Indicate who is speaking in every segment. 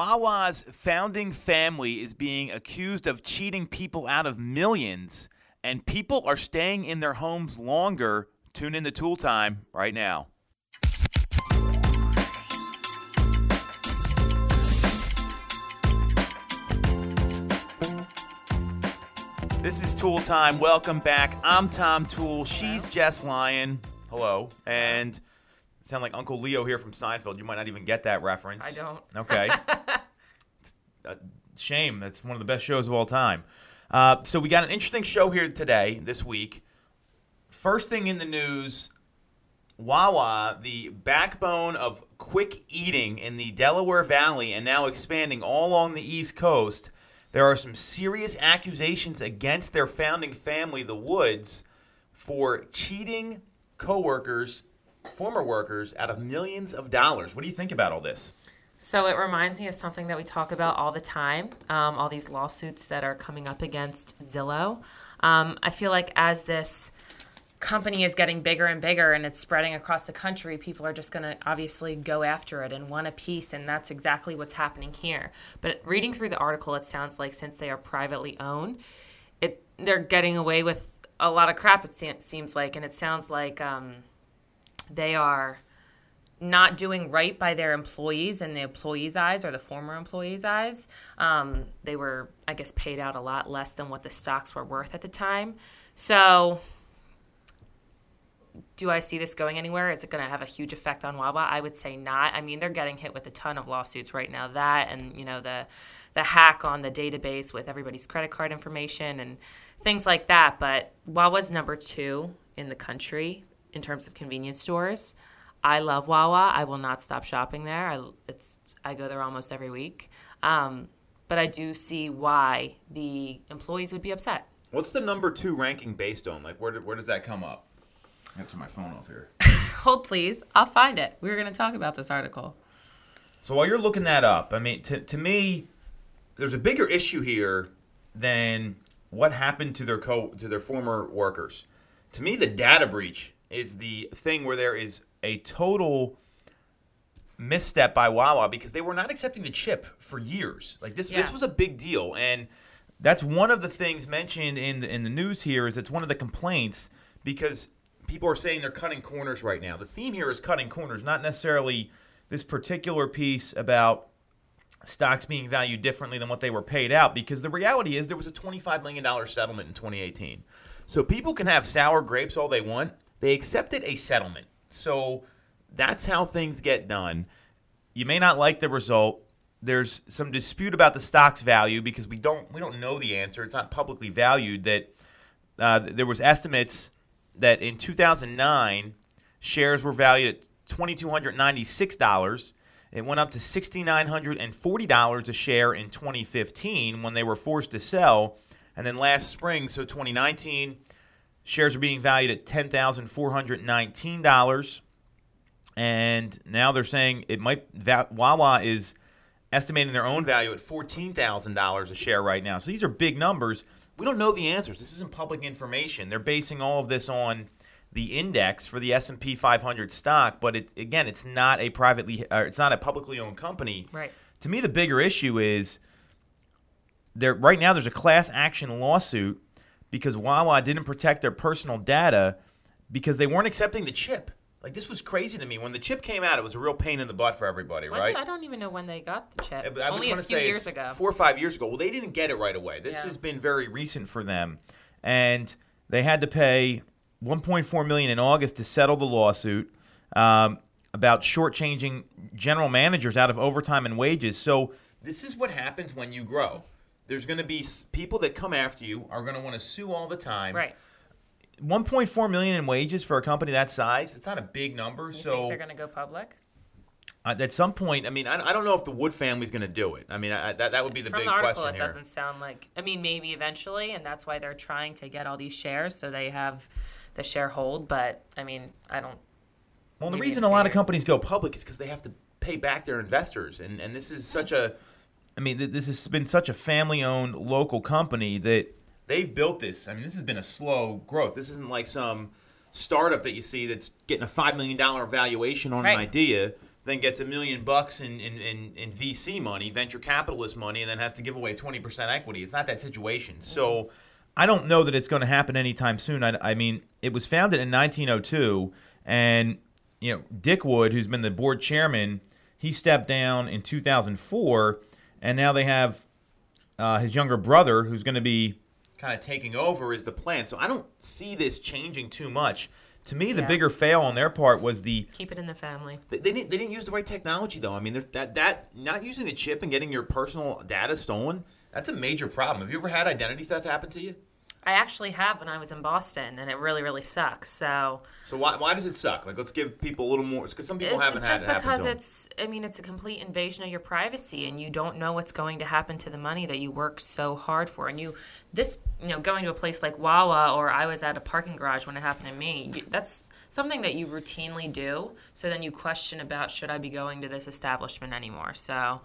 Speaker 1: Wawa's founding family is being accused of cheating people out of millions, and people are staying in their homes longer. Tune in to Tool Time right now. This is Tool Time. Welcome back. I'm Tom Toole. She's Jess Lyon. Hello. And sound like Uncle Leo here from Seinfeld. You might not even get that reference.
Speaker 2: I don't.
Speaker 1: Okay. It's a shame. That's one of the best shows of all time. Uh, so we got an interesting show here today, this week. First thing in the news Wawa, the backbone of quick eating in the Delaware Valley and now expanding all along the East Coast, there are some serious accusations against their founding family, the Woods, for cheating coworkers, former workers, out of millions of dollars. What do you think about all this?
Speaker 2: So it reminds me of something that we talk about all the time. Um, all these lawsuits that are coming up against Zillow. Um, I feel like as this company is getting bigger and bigger and it's spreading across the country, people are just going to obviously go after it and want a piece, and that's exactly what's happening here. But reading through the article, it sounds like since they are privately owned, it they're getting away with a lot of crap. It seems like, and it sounds like um, they are not doing right by their employees and the employees' eyes or the former employees' eyes. Um, they were, I guess, paid out a lot less than what the stocks were worth at the time. So do I see this going anywhere? Is it going to have a huge effect on Wawa? I would say not. I mean, they're getting hit with a ton of lawsuits right now. That and you know the the hack on the database with everybody's credit card information and things like that. But Wawa's number two in the country in terms of convenience stores. I love Wawa. I will not stop shopping there. I, it's I go there almost every week. Um, but I do see why the employees would be upset.
Speaker 1: What's the number two ranking based on? Like, where, where does that come up? I have to turn my phone off here.
Speaker 2: Hold, please. I'll find it. We were going to talk about this article.
Speaker 1: So while you're looking that up, I mean, to, to me, there's a bigger issue here than what happened to their co to their former workers. To me, the data breach is the thing where there is a total misstep by Wawa because they were not accepting the chip for years. Like this, this was a big deal, and that's one of the things mentioned in the, in the news here. Is it's one of the complaints because people are saying they're cutting corners right now. The theme here is cutting corners, not necessarily this particular piece about stocks being valued differently than what they were paid out because the reality is there was a $25 million settlement in 2018. So people can have sour grapes all they want. They accepted a settlement. So that's how things get done. You may not like the result. There's some dispute about the stock's value because we don't we don't know the answer. It's not publicly valued. That uh, there was estimates that in 2009 shares were valued at twenty two hundred ninety six dollars. It went up to sixty nine hundred and forty dollars a share in 2015 when they were forced to sell, and then last spring, so 2019, shares are being valued at ten thousand four hundred nineteen dollars, and now they're saying it might Wawa is estimating their own value at fourteen thousand dollars a share right now. So these are big numbers. We don't know the answers. This isn't public information. They're basing all of this on the index for the S&P 500 stock, but it, again, it's not a privately it's not a publicly owned company.
Speaker 2: Right.
Speaker 1: To me, the bigger issue is there right now. There's a class action lawsuit because Wawa didn't protect their personal data because they weren't accepting the chip. Like this was crazy to me when the chip came out. It was a real pain in the butt for everybody,
Speaker 2: When
Speaker 1: right?
Speaker 2: did- I don't even know when they got the chip.
Speaker 1: I
Speaker 2: Only a few years ago.
Speaker 1: four or five years ago. Well, they didn't get it right away. This
Speaker 2: Yeah.
Speaker 1: has been very recent for them, and they had to pay 1.4 million in August to settle the lawsuit um, about shortchanging general managers out of overtime and wages. So this is what happens when you grow. There's going to be people that come after you are going to want to sue all the time.
Speaker 2: right.
Speaker 1: 1.4 million in wages for a company that size. It's not a big number.
Speaker 2: You
Speaker 1: so
Speaker 2: think they're going to go public?
Speaker 1: uh, at some point, I mean, I, I don't know if the Wood family's going to do it. I mean, I, that that would be the
Speaker 2: From
Speaker 1: big
Speaker 2: the article,
Speaker 1: question
Speaker 2: it
Speaker 1: here.
Speaker 2: doesn't sound like. I mean, maybe eventually, and that's why they're trying to get all these shares so they have the sharehold. But I mean, I don't.
Speaker 1: Well, the reason a lot of companies go public is because they have to pay back their investors, and and this is such a, I mean, th- this has been such a family-owned local company that they've built this. I mean, this has been a slow growth. This isn't like some startup that you see that's getting a five million dollar valuation on
Speaker 2: Right.
Speaker 1: an idea. then gets a million bucks in, in, in, in VC money, venture capitalist money, and then has to give away 20% equity. It's not that situation. Mm-hmm. So I don't know that it's going to happen anytime soon. I, I mean, it was founded in 1902, and you know Dick Wood, who's been the board chairman, he stepped down in 2004, and now they have uh, his younger brother, who's going to be kind of taking over, is the plan. So I don't see this changing too much. To me, the
Speaker 2: Yeah.
Speaker 1: bigger fail on their part was the
Speaker 2: Keep it in the family.
Speaker 1: they, they didn't they didn't use the right technology though. I mean, that that not using the chip and getting your personal data stolen. That's a major problem. Have you ever had identity theft happen to you?
Speaker 2: I actually have when I was in Boston, and it really, really sucks. So
Speaker 1: So why, why does it suck? Like, let's give people a little more. Because some people
Speaker 2: it's
Speaker 1: haven't
Speaker 2: just
Speaker 1: had it
Speaker 2: because
Speaker 1: to them.
Speaker 2: it's. I mean, it's a complete invasion of your privacy, and you don't know what's going to happen to the money that you work so hard for. And you, this, you know, going to a place like Wawa, or I was at a parking garage when it happened to me. You, that's something that you routinely do. So then you question about should I be going to this establishment anymore? So.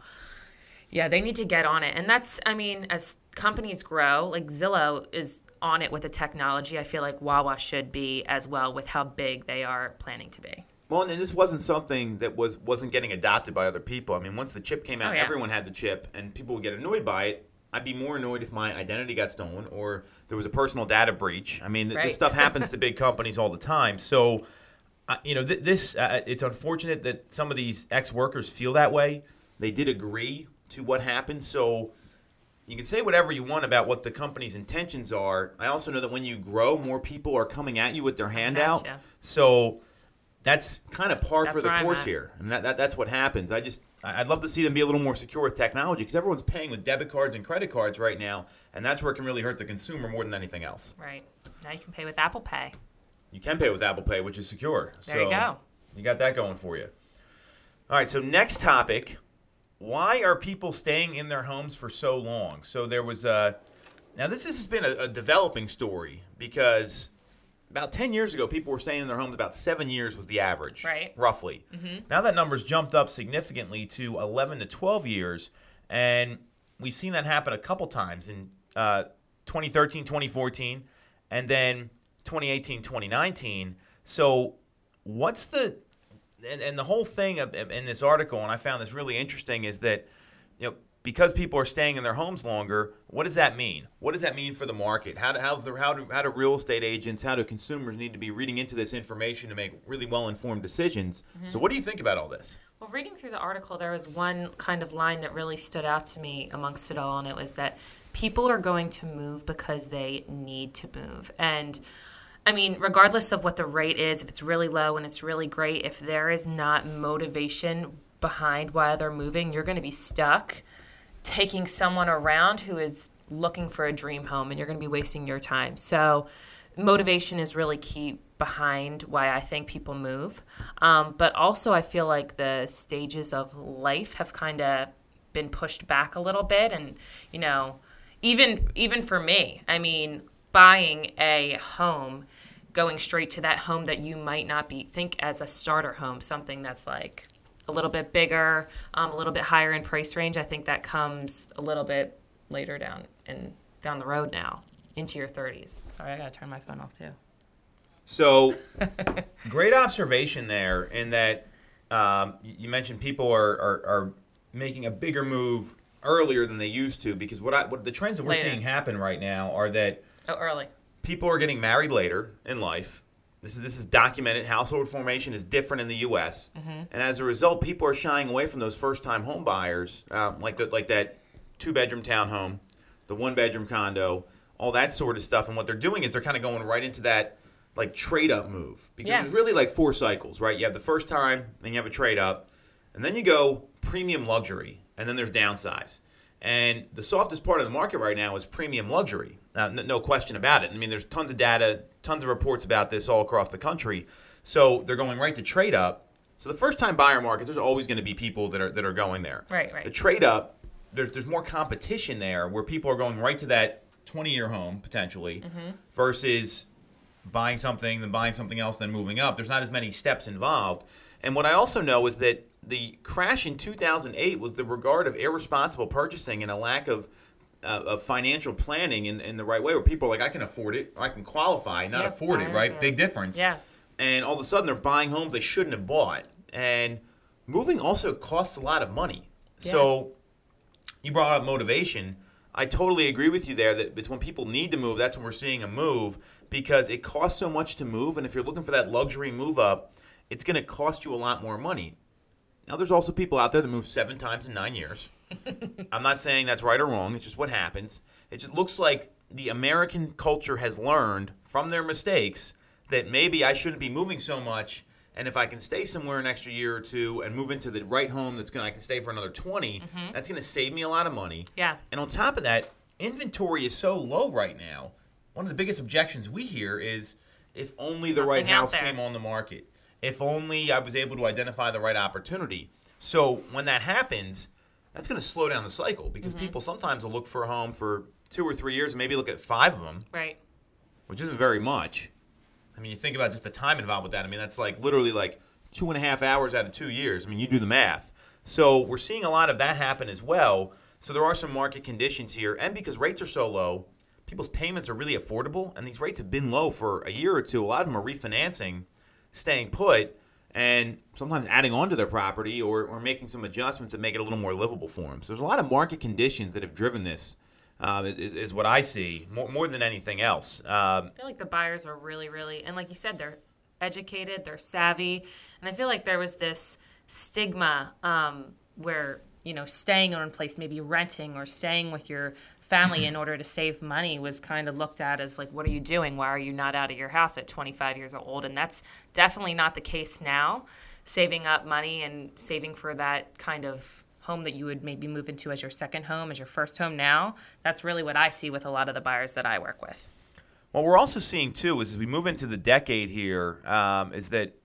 Speaker 2: Yeah, they need to get on it. And that's, I mean, as companies grow, like Zillow is on it with the technology. I feel like Wawa should be as well with how big they are planning to be.
Speaker 1: Well, and this wasn't something that was wasn't getting adopted by other people. I mean, once the chip came out,
Speaker 2: Oh, yeah.
Speaker 1: everyone had the chip, and people would get annoyed by it. I'd be more annoyed if my identity got stolen or there was a personal data breach. I mean,
Speaker 2: Right.
Speaker 1: this stuff happens to big companies all the time. So, uh, you know, th- this uh, it's unfortunate that some of these ex workers feel that way. They did agree to what happened, so you can say whatever you want about what the company's intentions are. I also know that when you grow, more people are coming at you with their hand out. So that's kind of par for the course here, and that, that that's what happens. I just I'd love to see them be a little more secure with technology because everyone's paying with debit cards and credit cards right now, and that's where it can really hurt the consumer more than anything else.
Speaker 2: Right. Now you can pay with Apple Pay.
Speaker 1: You can pay with Apple Pay, which is secure.
Speaker 2: There you
Speaker 1: So
Speaker 2: go.
Speaker 1: You got that going for you. All right, so next topic: Why are people staying in their homes for so long? So there was a. Now this has been a, a developing story because about ten years ago, people were staying in their homes. About seven years was the average,
Speaker 2: Right.
Speaker 1: Roughly. Now that number's jumped up significantly to eleven to twelve years, and we've seen that happen a couple times in uh, 2013, 2014, and then 2018, 2019. So, what's the and, and the whole thing of, in this article, and I found this really interesting, is that you know because people are staying in their homes longer, what does that mean? What does that mean for the market? How do, how's the how do how do real estate agents, how do consumers need to be reading into this information to make really well informed decisions? Mm-hmm. So, what do you think about all this?
Speaker 2: Well, reading through the article, there was one kind of line that really stood out to me amongst it all, and it was that people are going to move because they need to move. And I mean, regardless of what the rate is, if it's really low and it's really great, if there is not motivation behind why they're moving, you're going to be stuck taking someone around who is looking for a dream home and you're going to be wasting your time. So, motivation is really key behind why I think people move. Um, but also, I feel like the stages of life have kind of been pushed back a little bit. And, you know, even even for me, I mean, buying a home, going straight to that home that you might not be think as a starter home, something that's like a little bit bigger, um, a little bit higher in price range. I think that comes a little bit later down and down the road now into your 30s. Sorry, I gotta turn my phone off too.
Speaker 1: So, great observation there. In that um, you mentioned people are, are are making a bigger move earlier than they used to because what I what the trends that we're
Speaker 2: Later.
Speaker 1: seeing happen right now are that
Speaker 2: Oh, early.
Speaker 1: people are getting married later in life. This is this is documented. Household formation is different in the U.S. and as a result, people are shying away from those first-time home buyers, um, like the, like that two-bedroom townhome, the one-bedroom condo, all that sort of stuff. And what they're doing is they're kind of going right into that like trade-up move because
Speaker 2: Yeah.
Speaker 1: there's really like four cycles, right? You have the first time, then you have a trade-up, and then you go premium luxury, and then there's downsize. And the softest part of the market right now is premium luxury. Uh, n- no question about it. I mean, there's tons of data, tons of reports about this all across the country. So they're going right to trade up. So the first time buyer market, there's always going to be people that are that are going there.
Speaker 2: Right, right.
Speaker 1: The trade up, there's there's more competition there where people are going right to that 20 year home potentially
Speaker 2: Mm-hmm.
Speaker 1: versus buying something, then buying something else, then moving up. There's not as many steps involved. And what I also know is that the crash in 2008 was the regard of irresponsible purchasing and a lack of uh, of financial planning in, in the right way, where people are like, I can afford it, or I can qualify, not
Speaker 2: Yeah,
Speaker 1: afford it, right?
Speaker 2: are-
Speaker 1: Big difference.
Speaker 2: Yeah.
Speaker 1: And all of a sudden, they're buying homes they shouldn't have bought. And moving also costs a lot of money. Yeah. So you brought up motivation. I totally agree with you there that it's when people need to move, that's when we're seeing a move because it costs so much to move. And if you're looking for that luxury move up, it's going to cost you a lot more money. Now, there's also people out there that move seven times in nine years. I'm not saying that's right or wrong, it's just what happens. It just looks like the American culture has learned from their mistakes that maybe I shouldn't be moving so much. And if I can stay somewhere an extra year or two and move into the right home that's going to I can stay for another 20, mm-hmm. that's going to save me a lot of money.
Speaker 2: Yeah.
Speaker 1: And on top of that, inventory is so low right now. One of the biggest objections we hear is if only the right
Speaker 2: Nothing out
Speaker 1: house
Speaker 2: there.
Speaker 1: came on the market. If only I was able to identify the right opportunity. So when that happens, that's going to slow down the cycle because
Speaker 2: Mm-hmm.
Speaker 1: people sometimes will look for a home for two or three years and maybe look at five of them,
Speaker 2: Right.
Speaker 1: which isn't very much. I mean, you think about just the time involved with that. I mean, that's like literally like two and a half hours out of two years. I mean, you do the math. So we're seeing a lot of that happen as well. So there are some market conditions here, and because rates are so low, people's payments are really affordable, and these rates have been low for a year or two. A lot of them are refinancing, staying put, and sometimes adding on to their property or, or making some adjustments that make it a little more livable for them. So there's a lot of market conditions that have driven this. Uh, is, is what I see more, more than anything else. Um,
Speaker 2: I feel like the buyers are really, really, and like you said, they're educated, they're savvy, and I feel like there was this stigma um, where you know staying in one place, maybe renting or staying with your family in order to save money was kind of looked at as like, what are you doing? Why are you not out of your house at 25 years old? And that's definitely not the case now. Saving up money and saving for that kind of home that you would maybe move into as your second home, as your first home now, that's really what I see with a lot of the buyers that I work with.
Speaker 1: What we're also seeing too is as we move into the decade here, um, is that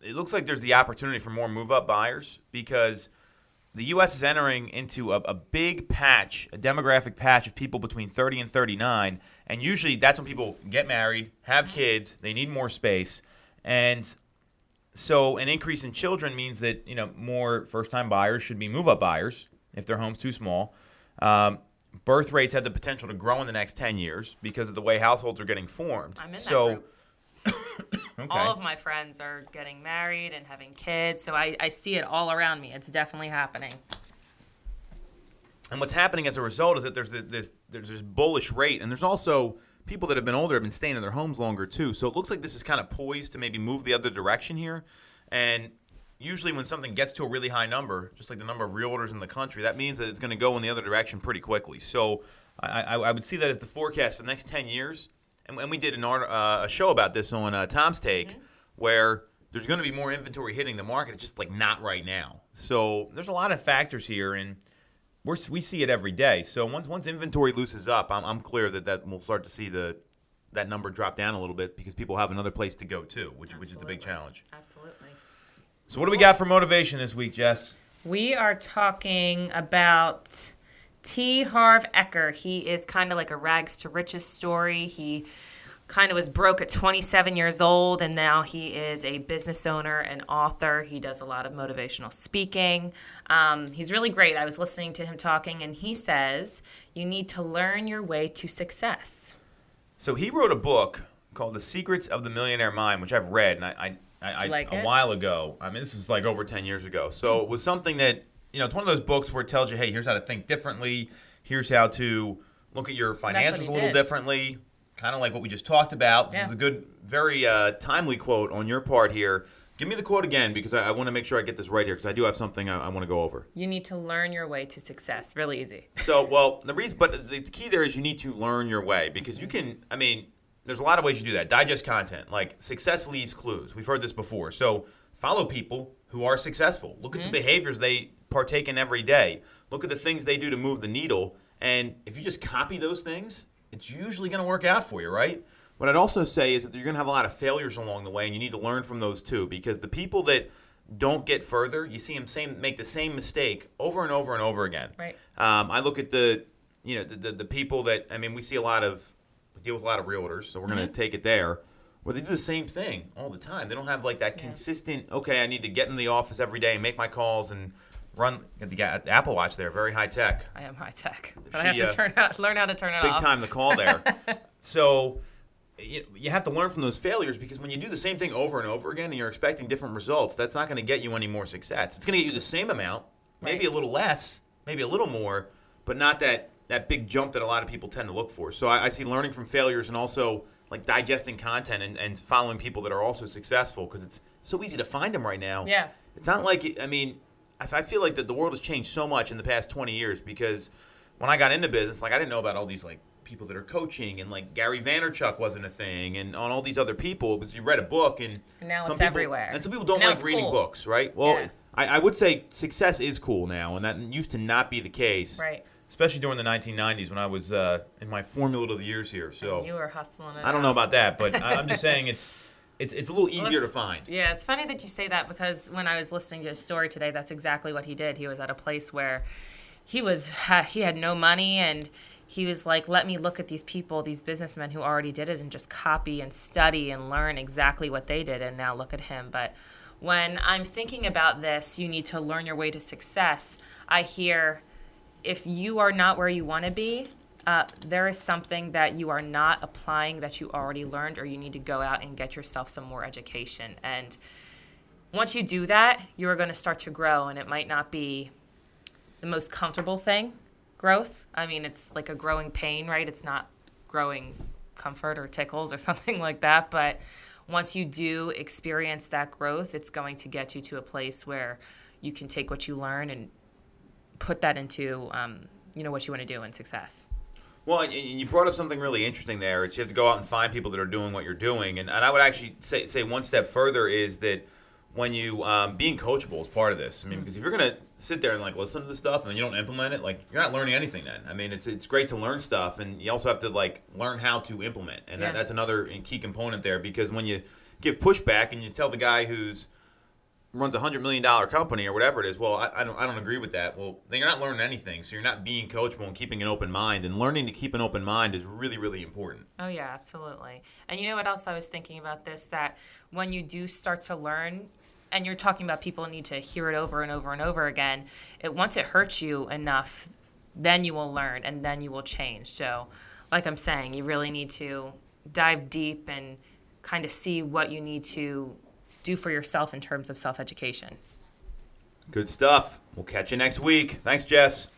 Speaker 1: it looks like there's the opportunity for more move-up buyers because the U.S. is entering into a, a big patch, a demographic patch of people between 30 and 39, and usually that's when people get married, have kids, they need more space, and so an increase in children means that you know more first-time buyers should be move-up buyers if their home's too small. Um, birth rates have the potential to grow in the next 10 years because of the way households are getting formed.
Speaker 2: I'm in that group.
Speaker 1: okay.
Speaker 2: All of my friends are getting married and having kids, so I, I see it all around me. It's definitely happening.
Speaker 1: And what's happening as a result is that there's this, this there's this bullish rate, and there's also people that have been older have been staying in their homes longer too. So it looks like this is kind of poised to maybe move the other direction here. And usually, when something gets to a really high number, just like the number of realtors in the country, that means that it's going to go in the other direction pretty quickly. So I, I, I would see that as the forecast for the next ten years. And, and we did an art, uh, a show about this on uh, Tom's Take, where there's going to be more inventory hitting the market. It's just like not right now. So there's a lot of factors here, and we're, we see it every day. So once once inventory loosens up, I'm, I'm clear that that we'll start to see the that number drop down a little bit because people have another place to go to, which which is the big challenge.
Speaker 2: Absolutely.
Speaker 1: So what do we got for motivation this week, Jess?
Speaker 2: We are talking about T. Harv Eker. He is kind of like a rags to riches story. He kind of was broke at 27 years old, and now he is a business owner and author. He does a lot of motivational speaking. Um, he's really great. I was listening to him talking, and he says you need to learn your way to success.
Speaker 1: So he wrote a book called The Secrets of the Millionaire Mind, which I've read, and I, I, I,
Speaker 2: like
Speaker 1: a
Speaker 2: it?
Speaker 1: while ago. I mean, this was like over ten years ago. So it was something that you know, it's one of those books where it tells you, hey, here's how to think differently. Here's how to look at your
Speaker 2: what
Speaker 1: financials a little
Speaker 2: did.
Speaker 1: differently. Kind of like what we just talked about. This
Speaker 2: Yeah.
Speaker 1: is a good, very uh, timely quote on your part here. Give me the quote again because I, I want to make sure I get this right here because I do have something I, I want to go over.
Speaker 2: You need to learn your way to success. Really easy.
Speaker 1: So, well, the reason, but the, the key there is you need to learn your way because you can. I mean, there's a lot of ways you do that. Digest content, like success leaves clues. We've heard this before. So, follow people who are successful. Look at the behaviors they partake in every day. Look at the things they do to move the needle. And if you just copy those things, it's usually going to work out for you, right? What I'd also say is that you're going to have a lot of failures along the way, and you need to learn from those too. Because the people that don't get further, you see them same make the same mistake over and over and over again.
Speaker 2: Right.
Speaker 1: Um, I look at the, you know, the, the, the people that I mean, we see a lot of, we deal with a lot of realtors, so we're
Speaker 2: Mm-hmm.
Speaker 1: going to take it there, where they do the same thing all the time. They don't have like that consistent. Okay, I need to get in the office every day and make my calls and run. The, the Apple Watch there, very high tech,
Speaker 2: I am high tech, but I have to
Speaker 1: uh,
Speaker 2: turn out, learn how to turn it
Speaker 1: big
Speaker 2: off.
Speaker 1: Big time the call there. so you, you have to learn from those failures because when you do the same thing over and over again and you're expecting different results, that's not going to get you any more success. It's going to get you the same amount, maybe
Speaker 2: Right.
Speaker 1: a little less, maybe a little more, but not that that big jump that a lot of people tend to look for. So I, I see learning from failures and also like digesting content and, and following people that are also successful because it's so easy to find them right now.
Speaker 2: Yeah.
Speaker 1: It's not like I mean, I I feel like that the world has changed so much in the past 20 years because when I got into business, like I didn't know about all these like people that are coaching and like Gary Vaynerchuk wasn't a thing and on all these other people because you read a book and
Speaker 2: And now
Speaker 1: some
Speaker 2: it's
Speaker 1: people,
Speaker 2: everywhere.
Speaker 1: And some people don't
Speaker 2: Now
Speaker 1: like reading
Speaker 2: cool.
Speaker 1: books, right? Well,
Speaker 2: Yeah.
Speaker 1: I, I would say success is cool now, and that used to not be the case.
Speaker 2: Right.
Speaker 1: Especially during the 1990s when I was uh, in my formative years here. So
Speaker 2: You were hustling it.
Speaker 1: I don't know about that, but I- I'm just saying it's it's it's a little easier to find.
Speaker 2: Yeah, it's funny that you say that because when I was listening to his story today, that's exactly what he did. He was at a place where he was he had no money and he was like, "Let me look at these people, these businessmen who already did it and just copy and study and learn exactly what they did and now look at him." But when I'm thinking about this, you need to learn your way to success. I hear if you are not where you want to be, uh, there is something that you are not applying that you already learned, or you need to go out and get yourself some more education. And once you do that, you are going to start to grow, and it might not be the most comfortable thing growth. I mean, it's like a growing pain, right? It's not growing comfort or tickles or something like that. But once you do experience that growth, it's going to get you to a place where you can take what you learn and put that into um, you know what you want to do and success.
Speaker 1: Well, and you brought up something really interesting there. It's you have to go out and find people that are doing what you're doing, and, and I would actually say say one step further is that when you um, being coachable is part of this. I mean, because if you're gonna sit there and like listen to the stuff and then you don't implement it, like you're not learning anything. Then I mean, it's it's great to learn stuff, and you also have to like learn how to implement, and
Speaker 2: Yeah.
Speaker 1: that, that's another key component there. Because when you give pushback and you tell the guy who's runs a hundred million dollar company or whatever it is. Well, I, I don't I don't agree with that. Well, then you're not learning anything. So you're not being coachable and keeping an open mind. And learning to keep an open mind is really really important.
Speaker 2: Oh yeah, absolutely. And you know what else I was thinking about this that when you do start to learn and you're talking about people need to hear it over and over and over again, it once it hurts you enough, then you will learn and then you will change. So, like I'm saying, you really need to dive deep and kind of see what you need to do for yourself in terms of self-education.
Speaker 1: Good stuff. We'll catch you next week. Thanks, Jess.